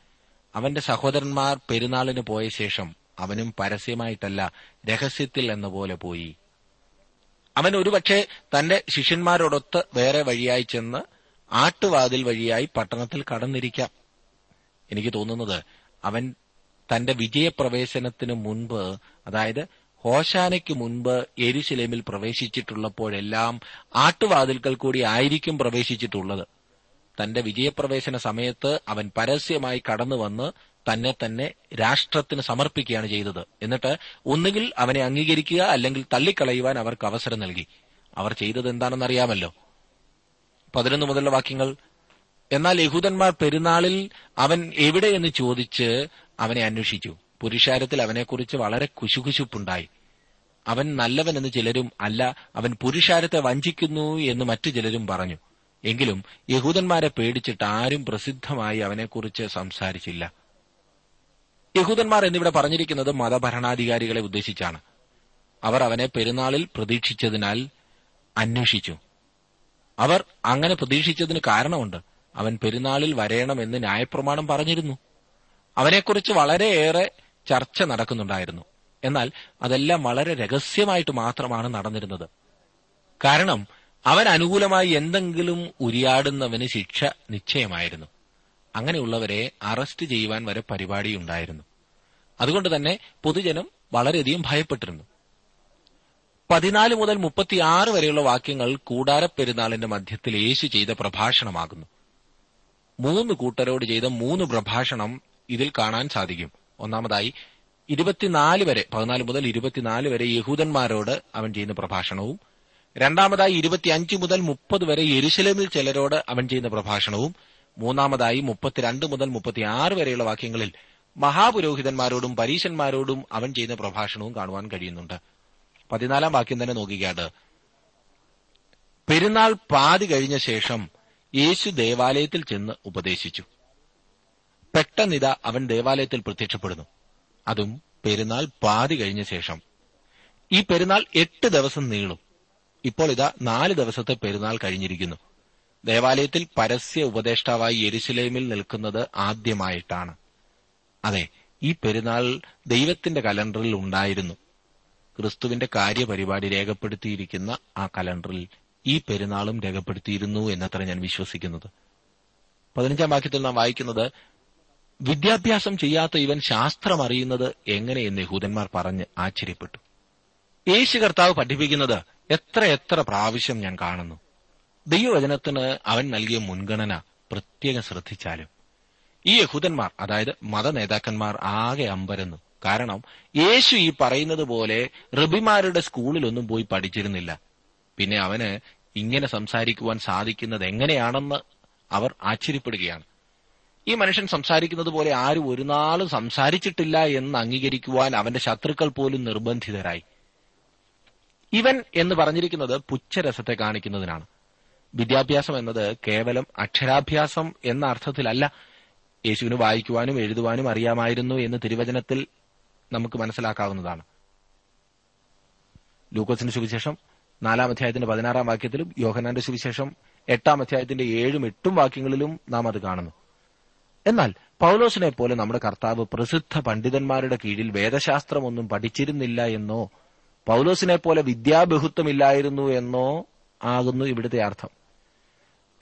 അവന്റെ സഹോദരന്മാർ പെരുന്നാളിന് പോയ ശേഷം അവനും പരസ്യമായിട്ടല്ല രഹസ്യത്തിൽ എന്ന പോലെ പോയി. അവൻ ഒരുപക്ഷെ തന്റെ ശിഷ്യന്മാരോടൊത്ത് വേറെ വഴിയായി ചെന്ന് ആട്ടുവാതിൽ വഴിയായി പട്ടണത്തിൽ കടന്നിരിക്കാം. എനിക്ക് തോന്നുന്നത് അവൻ തന്റെ വിജയപ്രവേശനത്തിന് മുൻപ് അതായത് ഹോശാനയ്ക്ക് മുൻപ് എരുശിലേമിൽ പ്രവേശിച്ചിട്ടുള്ളപ്പോഴെല്ലാം ആട്ടുവാതിൽക്കൽ കൂടി ആയിരിക്കും പ്രവേശിച്ചിട്ടുള്ളത്. തന്റെ വിജയപ്രവേശന സമയത്ത് അവൻ പരസ്യമായി കടന്നു വന്ന് തന്നെ തന്നെ രാഷ്ട്രത്തിന് സമർപ്പിക്കുകയാണ് ചെയ്തത്. എന്നിട്ട് ഒന്നുകിൽ അവനെ അംഗീകരിക്കുക അല്ലെങ്കിൽ തള്ളിക്കളയുവാൻ അവർക്ക് അവസരം നൽകി. അവർ ചെയ്തത് എന്താണെന്നറിയാമല്ലോ പതിനൊന്ന് മുതലുള്ള വാക്യങ്ങൾ. എന്നാൽ യഹൂദന്മാർ പെരുന്നാളിൽ അവൻ എവിടെയെന്ന് ചോദിച്ച് അവനെ അന്വേഷിച്ചു. പുരുഷാരത്തിൽ അവനെക്കുറിച്ച് വളരെ കുശുകുശുപ്പുണ്ടായി. അവൻ നല്ലവനെന്ന് ചിലരും അല്ല അവൻ പുരുഷാരത്തെ വഞ്ചിക്കുന്നു എന്ന് മറ്റു ചിലരും പറഞ്ഞു. എങ്കിലും യഹൂദന്മാരെ പേടിച്ചിട്ട് ആരും പ്രസിദ്ധമായി അവനെക്കുറിച്ച് സംസാരിച്ചില്ല. യഹൂദന്മാർ എന്നിവിടെ പറഞ്ഞിരിക്കുന്നത് മതഭരണാധികാരികളെ ഉദ്ദേശിച്ചാണ്. അവർ അവനെ പെരുന്നാളിൽ പ്രതീക്ഷിച്ചതിനാൽ അന്വേഷിച്ചു. അവർ അങ്ങനെ പ്രതീക്ഷിച്ചതിന് കാരണമുണ്ട്. അവൻ പെരുന്നാളിൽ വരേണമെന്ന് ന്യായപ്രമാണം പറഞ്ഞിരുന്നു. അവനെക്കുറിച്ച് വളരെയേറെ ചർച്ച നടക്കുന്നുണ്ടായിരുന്നു. എന്നാൽ അതെല്ലാം വളരെ രഹസ്യമായിട്ട് മാത്രമാണ് നടന്നിരുന്നത്. കാരണം അവൻ അനുകൂലമായി എന്തെങ്കിലും ഉരിയാടുന്നവന് ശിക്ഷ നിശ്ചയമായിരുന്നു. അങ്ങനെയുള്ളവരെ അറസ്റ്റ് ചെയ്യുവാൻ വരെ പരിപാടിയുണ്ടായിരുന്നു. അതുകൊണ്ട് തന്നെ പൊതുജനം വളരെയധികം ഭയപ്പെട്ടിരുന്നു. പതിനാല് മുതൽ മുപ്പത്തിയാറ് വരെയുള്ള വാക്യങ്ങൾ കൂടാര പെരുന്നാളിന്റെ മധ്യത്തിൽ യേശു ചെയ്ത പ്രഭാഷണമാകുന്നു. മൂന്ന് കൂട്ടരോട് ചെയ്ത മൂന്ന് പ്രഭാഷണം ഇതിൽ കാണാൻ സാധിക്കും. ഒന്നാമതായി ഇരുപത്തിനാല് വരെ പതിനാല് മുതൽ ഇരുപത്തിനാല് വരെ യഹൂദന്മാരോട് അവൻ ചെയ്യുന്ന പ്രഭാഷണവും രണ്ടാമതായി ഇരുപത്തിയഞ്ച് മുതൽ മുപ്പത് വരെ യെരുശലേമിൽ ചിലരോട് അവൻ ചെയ്യുന്ന പ്രഭാഷണവും മൂന്നാമതായി മുപ്പത്തിരണ്ട് മുതൽ മുപ്പത്തിയാറ് വരെയുള്ള വാക്യങ്ങളിൽ മഹാപുരോഹിതന്മാരോടും പരീശന്മാരോടും അവൻ ചെയ്യുന്ന പ്രഭാഷണവും കാണുവാൻ കഴിയുന്നുണ്ട്. പതിനാലാം വാക്യം തന്നെ നോക്കുകയാണ് പെരുന്നാൾ പാതി കഴിഞ്ഞ ശേഷം യേശു ദേവാലയത്തിൽ ചെന്ന് ഉപദേശിച്ചു. പെട്ടെന്നിത അവൻ ദേവാലയത്തിൽ പ്രത്യക്ഷപ്പെടുന്നു. അതും പെരുന്നാൾ പാതി കഴിഞ്ഞ ശേഷം. ഈ പെരുന്നാൾ എട്ട് ദിവസം നീളും. ഇപ്പോൾ ഇതാ നാല് ദിവസത്തെ പെരുന്നാൾ കഴിഞ്ഞിരിക്കുന്നു. ദേവാലയത്തിൽ പരസ്യ ഉപദേഷ്ടാവായി യെരുസലേമിൽ നിൽക്കുന്നത് ആദ്യമായിട്ടാണ്. അതെ ഈ പെരുന്നാൾ ദൈവത്തിന്റെ കലണ്ടറിൽ ഉണ്ടായിരുന്നു. ക്രിസ്തുവിന്റെ കാര്യപരിപാടി രേഖപ്പെടുത്തിയിരിക്കുന്ന ആ കലണ്ടറിൽ ഈ പെരുന്നാളും രേഖപ്പെടുത്തിയിരുന്നു എന്നത്ര ഞാൻ വിശ്വസിക്കുന്നത്. പതിനഞ്ചാം വാക്യത്തിൽ നാം വായിക്കുന്നത് വിദ്യാഭ്യാസം ചെയ്യാത്ത ഇവൻ ശാസ്ത്രം അറിയുന്നത് എങ്ങനെയെന്ന് യഹൂദന്മാർ പറഞ്ഞ് ആശ്ചര്യപ്പെട്ടു. യേശു കർത്താവ് പഠിപ്പിക്കുന്നത് എത്ര എത്ര പ്രാവശ്യം ഞാൻ കാണുന്നു. ദൈവവചനത്തിന് അവൻ നൽകിയ മുൻഗണന പ്രത്യേകം ശ്രദ്ധിച്ചാലും. ഈ യഹൂദന്മാർ അതായത് മതനേതാക്കന്മാർ ആകെ അമ്പരന്നു. കാരണം യേശു ഈ പറയുന്നത് പോലെ റബിമാരുടെ സ്കൂളിലൊന്നും പോയി പഠിച്ചിരുന്നില്ല. പിന്നെ അവന് ഇങ്ങനെ സംസാരിക്കുവാൻ സാധിക്കുന്നത് എങ്ങനെയാണെന്ന് അവർ ആശ്ചര്യപ്പെടുകയാണ്. ഈ മനുഷ്യൻ സംസാരിക്കുന്നത് പോലെ ആരും ഒരു നാളും സംസാരിച്ചിട്ടില്ല എന്ന് അംഗീകരിക്കുവാൻ അവന്റെ ശത്രുക്കൾ പോലും നിർബന്ധിതരായി. ഇവൻ എന്ന് പറഞ്ഞിരിക്കുന്നത് പുച്ഛരസത്തെ കാണിക്കുന്നതിനാണ്. വിദ്യാഭ്യാസം എന്നത് കേവലം അക്ഷരാഭ്യാസം എന്ന അർത്ഥത്തിലല്ല. യേശുവിന് വായിക്കുവാനും എഴുതുവാനും അറിയാമായിരുന്നു എന്ന് തിരുവചനത്തിൽ നമുക്ക് മനസ്സിലാക്കാവുന്നതാണ്. ലൂക്കോസിന്റെ സുവിശേഷം നാലാം അധ്യായത്തിന്റെ പതിനാറാം വാക്യത്തിലും യോഹനാന്റെ സുവിശേഷം എട്ടാം അധ്യായത്തിന്റെ ഏഴും എട്ടും വാക്യങ്ങളിലും നാം അത് കാണുന്നു. എന്നാൽ പൌലോസിനെ പോലെ നമ്മുടെ കർത്താവ് പ്രസിദ്ധ പണ്ഡിതന്മാരുടെ കീഴിൽ വേദശാസ്ത്രമൊന്നും പഠിച്ചിരുന്നില്ല എന്നോ പൗലോസിനെ പോലെ വിദ്യാബഹുത്വമില്ലായിരുന്നു എന്നോ ആകുന്നു ഇവിടുത്തെ അർത്ഥം.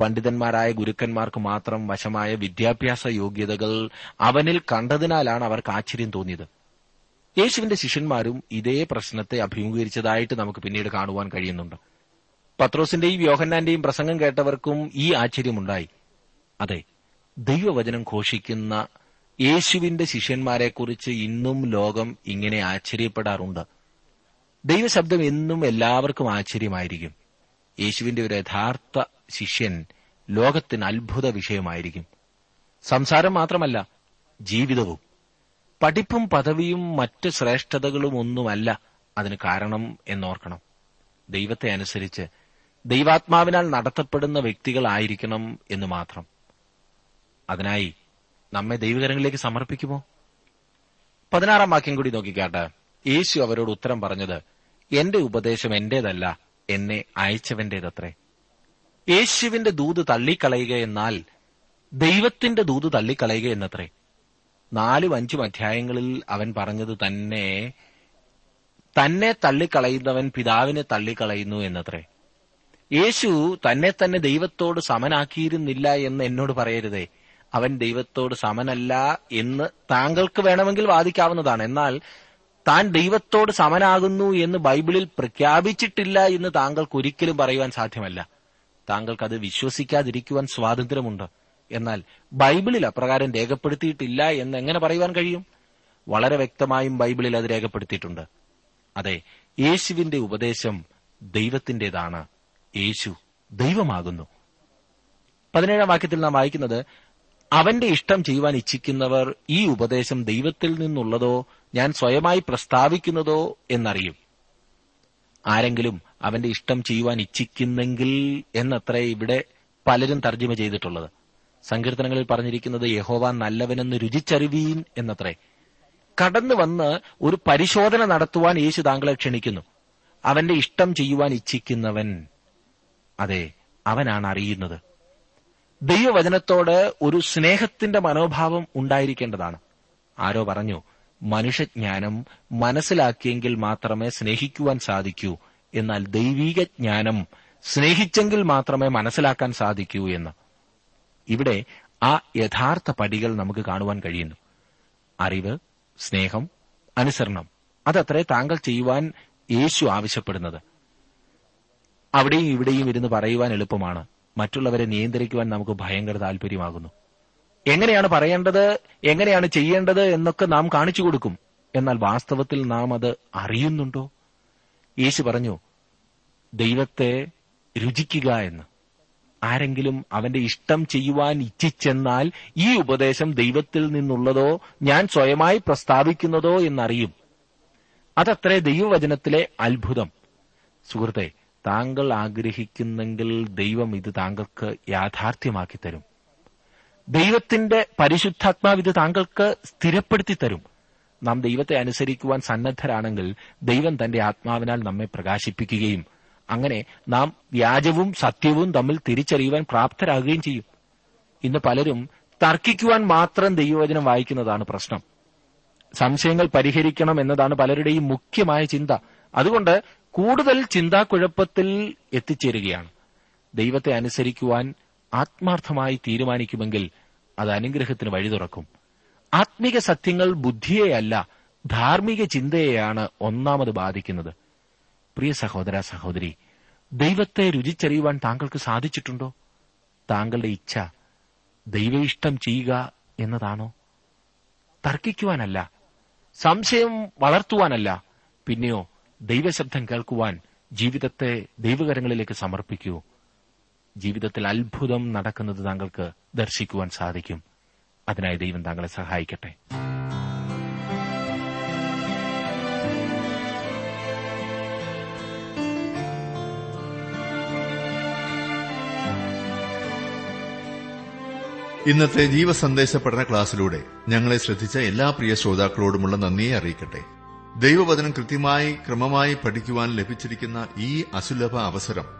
പണ്ഡിതന്മാരായ ഗുരുക്കന്മാർക്ക് മാത്രം വശമായ വിദ്യാഭ്യാസ യോഗ്യതകൾ അവനിൽ കണ്ടതിനാലാണ് അവർക്ക് ആശ്ചര്യം തോന്നിയത്. യേശുവിന്റെ ശിഷ്യന്മാരും ഇതേ പ്രശ്നത്തെ അഭിമുഖീകരിച്ചതായിട്ട് നമുക്ക് പിന്നീട് കാണുവാൻ കഴിയുന്നുണ്ട്. പത്രോസിന്റെയും യോഹന്നാന്റെയും പ്രസംഗം കേട്ടവർക്കും ഈ ആശ്ചര്യമുണ്ടായി. അതെ ദൈവവചനം ഘോഷിക്കുന്ന യേശുവിന്റെ ശിഷ്യന്മാരെക്കുറിച്ച് ഇന്നും ലോകം ഇങ്ങനെ ആശ്ചര്യപ്പെടാറുണ്ട്. ദൈവശബ്ദം എന്നും എല്ലാവർക്കും ആശ്ചര്യമായിരിക്കും. യേശുവിന്റെ ഒരു യഥാർത്ഥ ശിഷ്യൻ ലോകത്തിന് അത്ഭുത വിഷയമായിരിക്കും. സംസാരം മാത്രമല്ല ജീവിതവും. പഠിപ്പും പദവിയും മറ്റ് ശ്രേഷ്ഠതകളും ഒന്നുമല്ല അതിന് കാരണം എന്നോർക്കണം. ദൈവത്തെ അനുസരിച്ച് ദൈവാത്മാവിനാൽ നടത്തപ്പെടുന്ന വ്യക്തികളായിരിക്കണം എന്ന് മാത്രം. അതിനായി നമ്മെ ദൈവകരങ്ങളിലേക്ക് സമർപ്പിക്കുമോ? പതിനാറാം വാക്യം കൂടി നോക്കിക്കാട്ടെ. യേശു അവരോട് ഉത്തരം പറഞ്ഞത് എന്റെ ഉപദേശം എന്റേതല്ല എന്നെ അയച്ചവന്റേതത്രേ. യേശുവിന്റെ ദൂത് തള്ളിക്കളയുക എന്നാൽ ദൈവത്തിന്റെ ദൂത് തള്ളിക്കളയുക എന്നത്രേ. നാലും അഞ്ചും അധ്യായങ്ങളിൽ അവൻ പറഞ്ഞത് തന്നെ തന്നെ തള്ളിക്കളയുന്നവൻ പിതാവിനെ തള്ളിക്കളയുന്നു എന്നത്രേ. യേശു തന്നെ തന്നെ ദൈവത്തോട് സമനാക്കിയിരുന്നില്ല എന്ന് എന്നോട് പറയരുതേ. അവൻ ദൈവത്തോട് സമനല്ല എന്ന് താങ്കൾക്ക് വേണമെങ്കിൽ വാദിക്കാവുന്നതാണ്. എന്നാൽ താൻ ദൈവത്തോട് സമനാകുന്നു എന്ന് ബൈബിളിൽ പ്രഖ്യാപിച്ചിട്ടില്ല എന്ന് താങ്കൾക്ക് ഒരിക്കലും പറയുവാൻ സാധ്യമല്ല. താങ്കൾക്ക് അത് വിശ്വസിക്കാതിരിക്കുവാൻ സ്വാതന്ത്ര്യമുണ്ട്. എന്നാൽ ബൈബിളിൽ അപ്രകാരം രേഖപ്പെടുത്തിയിട്ടില്ല എന്ന് എങ്ങനെ പറയുവാൻ കഴിയും? വളരെ വ്യക്തമായും ബൈബിളിൽ അത് രേഖപ്പെടുത്തിയിട്ടുണ്ട്. അതെ യേശുവിന്റെ ഉപദേശം ദൈവത്തിന്റേതാണ്. യേശു ദൈവമാകുന്നു. പതിനേഴാം വാക്യത്തിൽ നാം വായിക്കുന്നത് അവന്റെ ഇഷ്ടം ചെയ്യുവാൻ ഇച്ഛിക്കുന്നവർ ഈ ഉപദേശം ദൈവത്തിൽ നിന്നുള്ളതോ ഞാൻ സ്വയമായി പ്രസ്താവിക്കുന്നതോ എന്നറിയും. ആരെങ്കിലും അവന്റെ ഇഷ്ടം ചെയ്യുവാൻ ഇച്ഛിക്കുന്നെങ്കിൽ എന്നത്രേ ഇവിടെ പലരും തർജമ ചെയ്തിട്ടുള്ളത്. സങ്കീർത്തനങ്ങളിൽ പറഞ്ഞിരിക്കുന്നത് യഹോവ നല്ലവനെന്ന് രുചിച്ചറിവീൻ എന്നത്രേ. കടന്നു വന്ന് ഒരു പരിശോധന നടത്തുവാൻ യേശു താങ്കളെ ക്ഷണിക്കുന്നു. അവന്റെ ഇഷ്ടം ചെയ്യുവാൻ ഇച്ഛിക്കുന്നവൻ. അതെ അവനാണ് അറിയുന്നത്. ദൈവവചനത്തോട് ഒരു സ്നേഹത്തിന്റെ മനോഭാവം ഉണ്ടായിരിക്കേണ്ടതാണ്. ആരോ പറഞ്ഞു മനുഷ്യജ്ഞാനം മനസ്സിലാക്കിയെങ്കിൽ മാത്രമേ സ്നേഹിക്കുവാൻ സാധിക്കൂ. എന്നാൽ ദൈവീക ജ്ഞാനം സ്നേഹിച്ചെങ്കിൽ മാത്രമേ മനസ്സിലാക്കാൻ സാധിക്കൂ എന്ന്. ഇവിടെ ആ യഥാർത്ഥ പടികൾ നമുക്ക് കാണുവാൻ കഴിയുന്നു. അറിവ് സ്നേഹം അനുസരണം. അതത്രേ താങ്കൾ ചെയ്യുവാൻ യേശു ആവശ്യപ്പെടുന്നത്. അവിടെയും ഇവിടെയും ഇരുന്ന് പറയുവാൻ എളുപ്പമാണ്. മറ്റുള്ളവരെ നിയന്ത്രിക്കുവാൻ നമുക്ക് ഭയങ്കര താല്പര്യമാകുന്നു എങ്ങനെയാണ് പറയേണ്ടത് എങ്ങനെയാണ് ചെയ്യേണ്ടത് എന്നൊക്കെ നാം കാണിച്ചു കൊടുക്കും. എന്നാൽ വാസ്തവത്തിൽ നാം അത് അറിയുന്നുണ്ടോ? യേശു പറഞ്ഞു ദൈവത്തെ രുചിക്കുക എന്ന്. ആരെങ്കിലും അവന്റെ ഇഷ്ടം ചെയ്യുവാൻ ഇച്ഛിച്ചെന്നാൽ ഈ ഉപദേശം ദൈവത്തിൽ നിന്നുള്ളതോ ഞാൻ സ്വയമായി പ്രസ്താവിക്കുന്നതോ എന്നറിയും. അതത്രേ ദൈവവചനത്തിലെ അത്ഭുതം. സുഹൃത്തെ താങ്കൾ ആഗ്രഹിക്കുന്നെങ്കിൽ ദൈവം ഇത് താങ്കൾക്ക് യാഥാർത്ഥ്യമാക്കി തരും. ദൈവത്തിന്റെ പരിശുദ്ധാത്മാവ് ഇത് താങ്കൾക്ക് സ്ഥിരപ്പെടുത്തി തരും. നാം ദൈവത്തെ അനുസരിക്കുവാൻ സന്നദ്ധരാണെങ്കിൽ ദൈവം തന്റെ ആത്മാവിനാൽ നമ്മെ പ്രകാശിപ്പിക്കുകയും അങ്ങനെ നാം വ്യാജവും സത്യവും തമ്മിൽ തിരിച്ചറിയുവാൻ പ്രാപ്തരാകുകയും ചെയ്യും. ഇന്ന് പലരും തർക്കിക്കുവാൻ മാത്രം ദൈവവചനം വായിക്കുന്നതാണ് പ്രശ്നം. സംശയങ്ങൾ പരിഹരിക്കണം എന്നതാണ് പലരുടെയും മുഖ്യമായ ചിന്ത. അതുകൊണ്ട് കൂടുതൽ ചിന്താക്കുഴപ്പത്തിൽ എത്തിച്ചേരുകയാണ്. ദൈവത്തെ അനുസരിക്കുവാൻ ആത്മാർത്ഥമായി തീരുമാനിക്കുമെങ്കിൽ അത് അനുഗ്രഹത്തിന് വഴി തുറക്കും. ആത്മീക സത്യങ്ങൾ ബുദ്ധിയെയല്ല ധാർമ്മിക ചിന്തയെയാണ് ഒന്നാമത് ബാധിക്കുന്നത്. പ്രിയ സഹോദര സഹോദരി ദൈവത്തെ രുചിച്ചറിയുവാൻ താങ്കൾക്ക് സാധിച്ചിട്ടുണ്ടോ? താങ്കളുടെ ഇച്ഛ ദൈവ ഇഷ്ടം ചെയ്യുക എന്നതാണോ? തർക്കിക്കുവാനല്ല സംശയം വളർത്തുവാനല്ല പിന്നെയോ ദൈവശബ്ദം കേൾക്കുവാൻ ജീവിതത്തെ ദൈവകരങ്ങളിലേക്ക് സമർപ്പിക്കൂ. ജീവിതത്തിൽ അത്ഭുതം നടക്കുന്നത് താങ്കൾക്ക് ദർശിക്കുവാൻ സാധിക്കും. അതിനായി ദൈവം താങ്കളെ സഹായിക്കട്ടെ. ഇന്നത്തെ ജീവസന്ദേശ പഠന ക്ലാസ്സിലൂടെ ഞങ്ങളെ ശ്രദ്ധിച്ച എല്ലാ പ്രിയ ശ്രോതാക്കളോടുമുള്ള നന്ദിയെ അറിയിക്കട്ടെ. ദൈവവചനം കൃത്യമായി ക്രമമായി പഠിക്കുവാൻ ലഭിച്ചിരിക്കുന്ന ഈ അസുലഭ അവസരം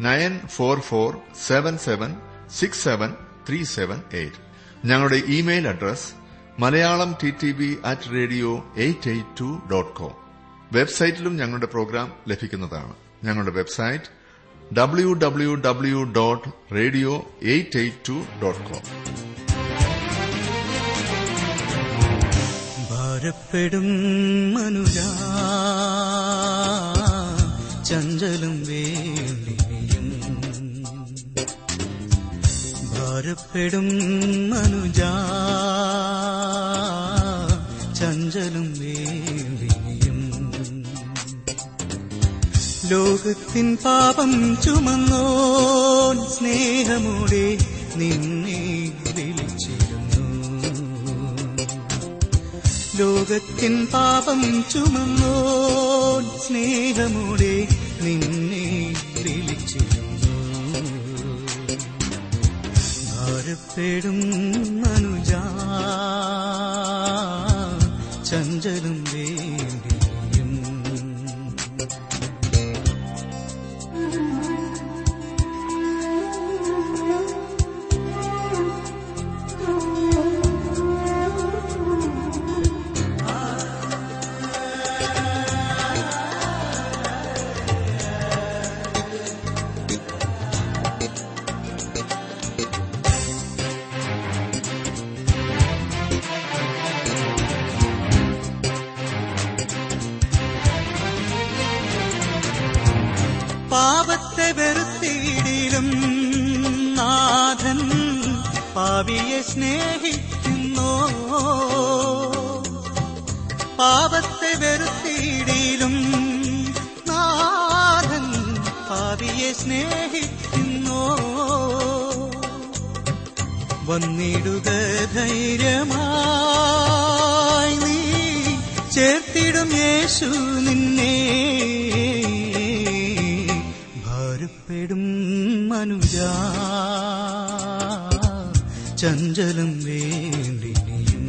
nine four four seven seven six seven three seven eight. ഞങ്ങളുടെ email address Malayalam T T V at radio eight eight two dot com. വെബ്സൈറ്റിലും ഞങ്ങളുടെ പ്രോഗ്രാം ലഭിക്കുന്നതാണ്. ഞങ്ങളുടെ website W W W dot radio eight eight two dot com. ഭാരപ്പെടും മനുജ ചഞ്ചലും വേണ്ടിയും ഭാരപ്പെടും മനുജ ചഞ്ചലും വേണ്ടിയും ലോകത്തിൻ പാപം ചുമന്നോൻ സ്നേഹമൂടെ നിന്നെ വിളിച്ചിരുന്നു. ലോകത്തിൻ പാപം ചുമന്നോൻ സ്നേഹമൂടെ നിന്നെ ഭാരപ്പെടും മനുജാ ചഞ്ചലും വേണ്ടിയും സ്നേഹിക്കുന്നു. പാപത്തെ വെറുത്തിയിടിലും നാഥൻ പാപിയെ സ്നേഹിക്കുന്നോ. വന്നിടുക ചഞ്ചലം വേണ്ടിനിയും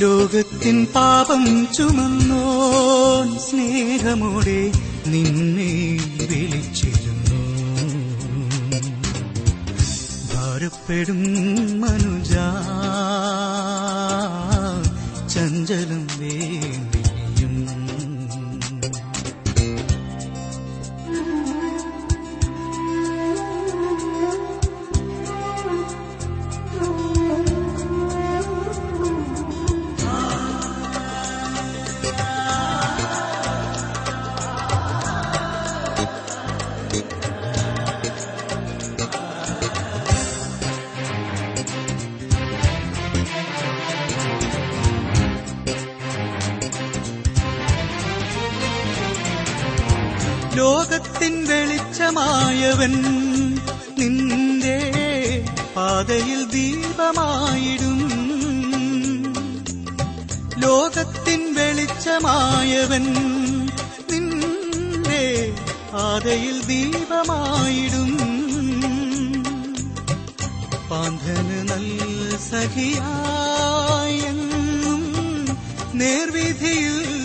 ലോകത്തിൻ പാപം ചുമന്നോൻ സ്നേഹമോടെ നിന്നെ വിളിച്ചിരുന്നു. ഭാരപ്പെടും മനുജ ചഞ്ചലം നിന്റെ പാതയിൽ ദീപമായിടും. ലോകത്തിൻ വെളിച്ചമായവൻ നിന്റെ പാതയിൽ ദീപമായിടും. പാന്തന് നല്ല സഖിയായെന്നും നേർവിധിയിൽ